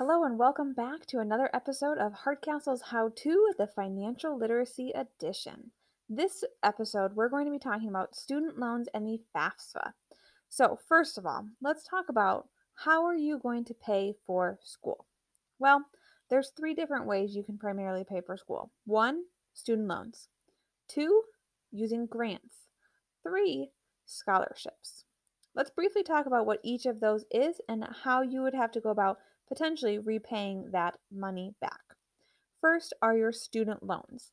Hello and welcome back to another episode of Hardcastle's How To, the Financial Literacy Edition. This episode, we're going to be talking about student loans and the FAFSA. So, first of all, let's talk about how are you going to pay for school? Well, there's three different ways you can primarily pay for school. One, student loans. Two, using grants. Three, scholarships. Let's briefly talk about what each of those is and how you would have to go about potentially repaying that money back. First are your student loans.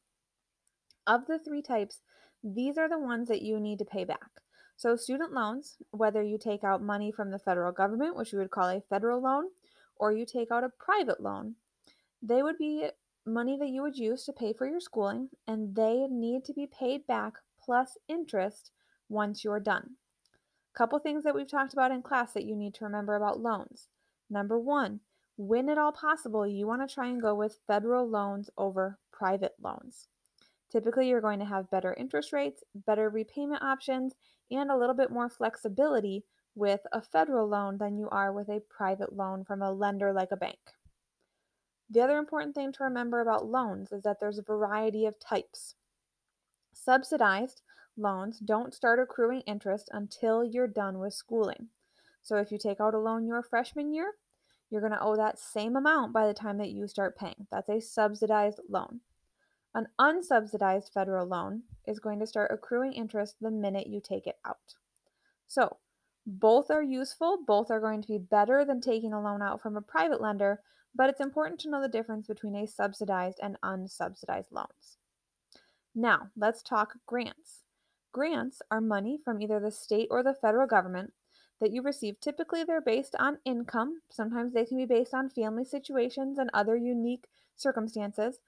Of the three types, these are the ones that you need to pay back. So, student loans, whether you take out money from the federal government, which we would call a federal loan, or you take out a private loan, they would be money that you would use to pay for your schooling, and they need to be paid back plus interest once you're done. Couple things that we've talked about in class that you need to remember about loans. Number one, when at all possible, you want to try and go with federal loans over private loans. Typically, you're going to have better interest rates, better repayment options, and a little bit more flexibility with a federal loan than you are with a private loan from a lender like a bank. The other important thing to remember about loans is that there's a variety of types. Subsidized loans don't start accruing interest until you're done with schooling. So if you take out a loan your freshman year, you're going to owe that same amount by the time that you start paying. That's a subsidized loan. An unsubsidized federal loan is going to start accruing interest the minute you take it out. So, both are useful, both are going to be better than taking a loan out from a private lender, but it's important to know the difference between a subsidized and unsubsidized loans. Now, let's talk grants. Grants are money from either the state or the federal government that you receive. Typically, they're based on income. Sometimes they can be based on family situations and other unique circumstances.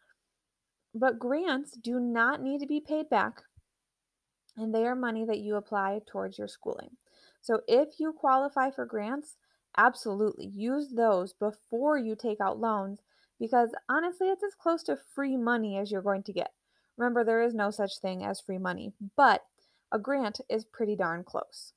But grants do not need to be paid back, and they are money that you apply towards your schooling. So if you qualify for grants, absolutely use those before you take out loans because honestly, it's as close to free money as you're going to get. Remember, there is no such thing as free money, but a grant is pretty darn close.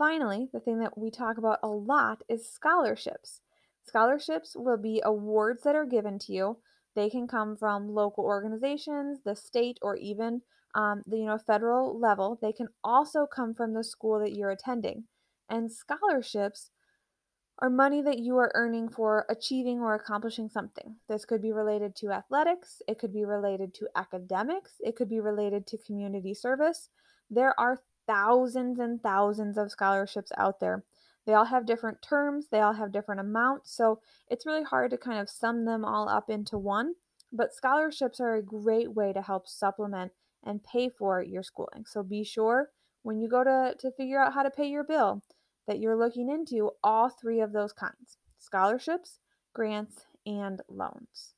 Finally, the thing that we talk about a lot is scholarships. Scholarships will be awards that are given to you. They can come from local organizations, the state, or even um, the you know federal level. They can also come from the school that you're attending. And scholarships are money that you are earning for achieving or accomplishing something. This could be related to athletics, it could be related to academics, it could be related to community service. There are thousands and thousands of scholarships out there. They all have different terms, they all have different amounts, so it's really hard to kind of sum them all up into one. But scholarships are a great way to help supplement and pay for your schooling. So be sure when you go to, to figure out how to pay your bill that you're looking into all three of those kinds scholarships, grants, and loans.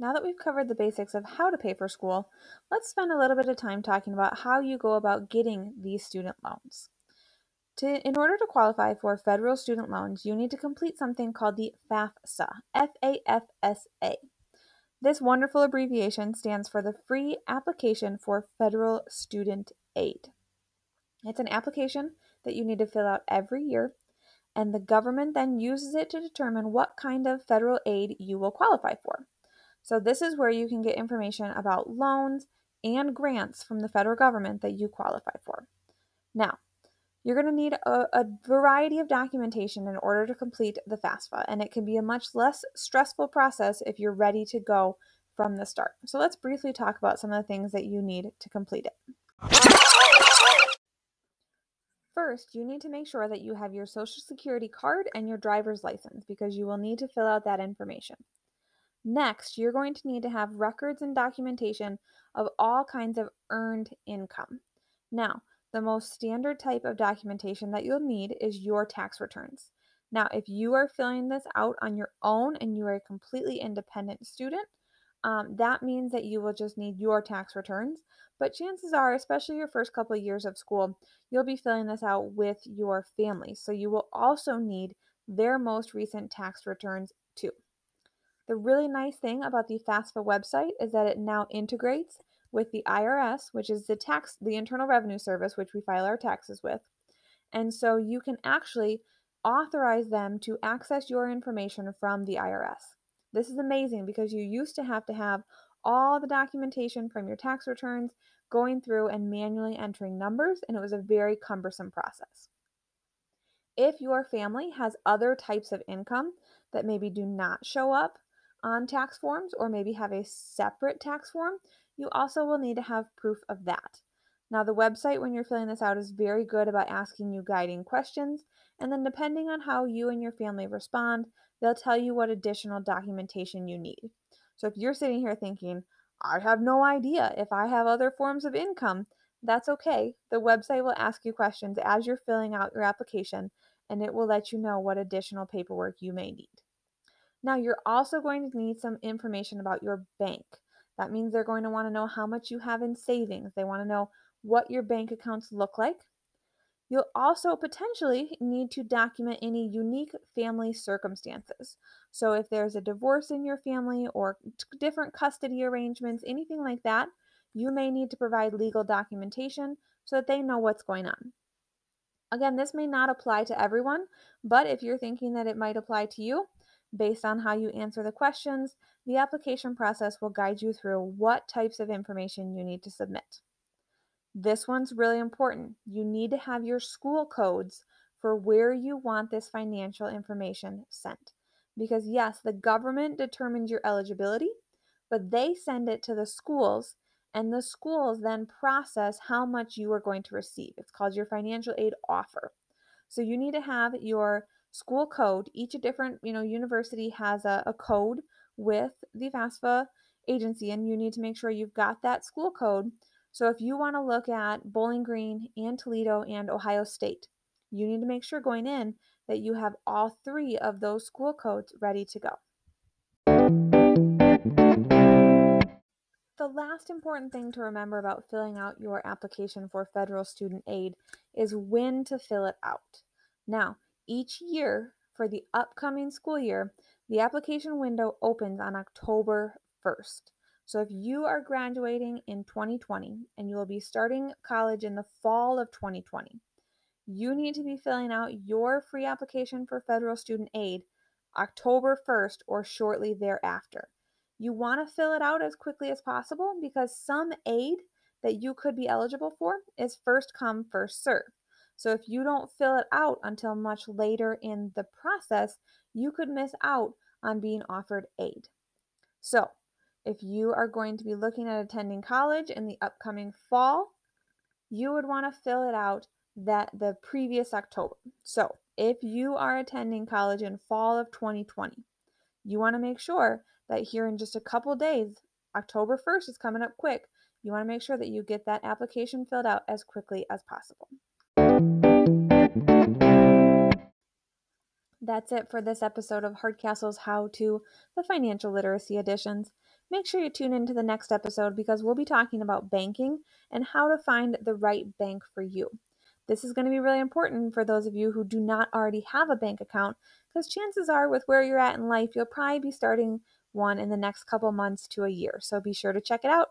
Now that we've covered the basics of how to pay for school, let's spend a little bit of time talking about how you go about getting these student loans. To, in order to qualify for federal student loans, you need to complete something called the FAFSA, F A F S A. This wonderful abbreviation stands for the Free Application for Federal Student Aid. It's an application that you need to fill out every year, and the government then uses it to determine what kind of federal aid you will qualify for. So, this is where you can get information about loans and grants from the federal government that you qualify for. Now, you're going to need a, a, variety of documentation in order to complete the FAFSA, and it can be a much less stressful process if you're ready to go from the start. So, let's briefly talk about some of the things that you need to complete it. First, you need to make sure that you have your social security card and your driver's license because you will need to fill out that information. Next, you're going to need to have records and documentation of all kinds of earned income. Now, the most standard type of documentation that you'll need is your tax returns. Now, if you are filling this out on your own and you are a completely independent student, um, that means that you will just need your tax returns. But chances are, especially your first couple of years of school, you'll be filling this out with your family. So you will also need their most recent tax returns too. The really nice thing about the FAFSA website is that it now integrates with the IRS, which is the tax the Internal Revenue Service which we file our taxes with. And so you can actually authorize them to access your information from the IRS. This is amazing because you used to have to have all the documentation from your tax returns going through and manually entering numbers, and it was a very cumbersome process. If your family has other types of income that maybe do not show up on tax forms or maybe have a separate tax form, you also will need to have proof of that. Now, the website, when you're filling this out, is very good about asking you guiding questions, and then depending on how you and your family respond, they'll tell you what additional documentation you need. So if you're sitting here thinking, I have no idea if I have other forms of income, that's okay. The website will ask you questions as you're filling out your application, and it will let you know what additional paperwork you may need. Now, you're also going to need some information about your bank. That means they're going to want to know how much you have in savings. They want to know what your bank accounts look like. You'll also potentially need to document any unique family circumstances. So, if there's a divorce in your family or different custody arrangements, anything like that, you may need to provide legal documentation so that they know what's going on. Again, this may not apply to everyone, but if you're thinking that it might apply to you, based on how you answer the questions, the application process will guide you through what types of information you need to submit. This one's really important. You need to have your school codes for where you want this financial information sent. Because, yes, the government determines your eligibility, but they send it to the schools, and the schools then process how much you are going to receive. It's called your financial aid offer. So, you need to have your school code. Each a different, you know, university has a, a code with the FAFSA agency, and you need to make sure you've got that school code. So if you want to look at Bowling Green and Toledo and Ohio State, you need to make sure going in that you have all three of those school codes ready to go. The last important thing to remember about filling out your application for federal student aid is when to fill it out. Now, each year for the upcoming school year, the application window opens on October 1st. So if you are graduating in 2020 and you will be starting college in the fall of 2020, you need to be filling out your free application for federal student aid October 1st or shortly thereafter. You want to fill it out as quickly as possible because some aid that you could be eligible for is first come, first serve. So if you don't fill it out until much later in the process, you could miss out on being offered aid. So if you are going to be looking at attending college in the upcoming fall, you would want to fill it out that the previous October. So if you are attending college in fall of 2020, you want to make sure that here in just a couple days, October 1st is coming up quick. You want to make sure that you get that application filled out as quickly as possible. That's it for this episode of Hardcastle's How to, the Financial Literacy Editions. Make sure you tune in to the next episode because we'll be talking about banking and how to find the right bank for you. This is going to be really important for those of you who do not already have a bank account because chances are, with where you're at in life, you'll probably be starting one in the next couple months to a year. So be sure to check it out.